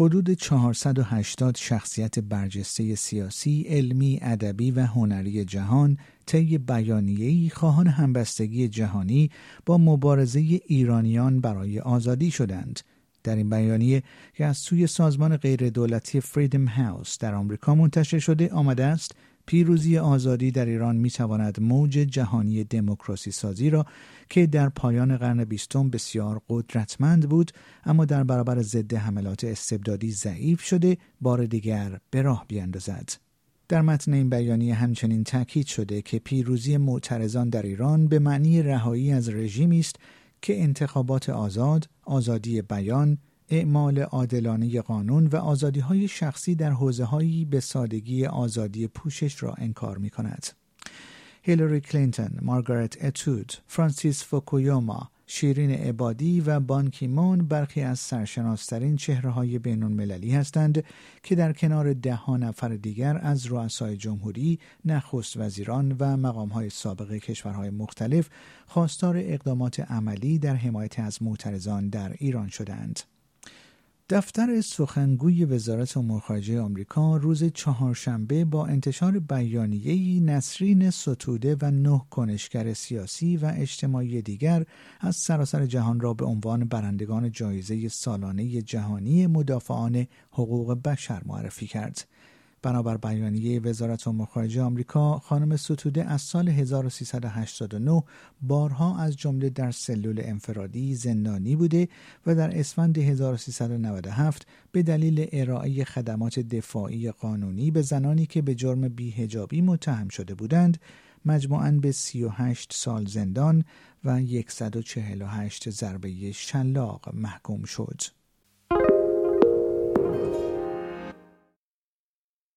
حدود 480 شخصیت برجسته سیاسی، علمی، ادبی و هنری جهان طی بیانیه‌ای خواهان همبستگی جهانی با مبارزه ایرانیان برای آزادی شدند. در این بیانیه که از سوی سازمان غیردولتی فریدم هاوس در آمریکا منتشر شده آمده است پیروزی آزادی در ایران می تواند موج جهانی دموکراسی سازی را که در پایان قرن بیستم بسیار قدرتمند بود اما در برابر ضد حملات استبدادی ضعیف شده بار دیگر به راه بیاندازد. در متن این بیانیه همچنین تاکید شده که پیروزی معترضان در ایران به معنی رهایی از رژیمی است که انتخابات آزاد، آزادی بیان، اعمال عادلانه قانون و آزادی های شخصی در حوزه هایی به سادگی آزادی پوشش را انکار می کند. هیلاری کلینتون، مارگارت اتود، فرانسیس فوکویوما، شیرین عبادی و بان کی‌مون برخی از سرشناسترین چهره های بین المللی هستند که در کنار ده ها نفر دیگر از رؤسای جمهوری، نخست وزیران و مقام های سابق کشورهای مختلف خواستار اقدامات عملی در حمایت از معترضان در ایران شدند. دفتر سخنگوی وزارت امور خارجه آمریکا روز چهارشنبه با انتشار بیانیه‌ای نسرین ستوده و نه کنشگر سیاسی و اجتماعی دیگر از سراسر جهان را به عنوان برندگان جایزه سالانه جهانی مدافعان حقوق بشر معرفی کرد. بنابر بیانیه وزارت امور خارجه آمریکا خانم ستوده از سال 1389 بارها از جمله در سلول انفرادی زندانی بوده و در اسفند 1397 به دلیل ارائه خدمات دفاعی قانونی به زنانی که به جرم بیهجابی متهم شده بودند مجموعاً به 38 سال زندان و 148 ضربه شلاق محکوم شد.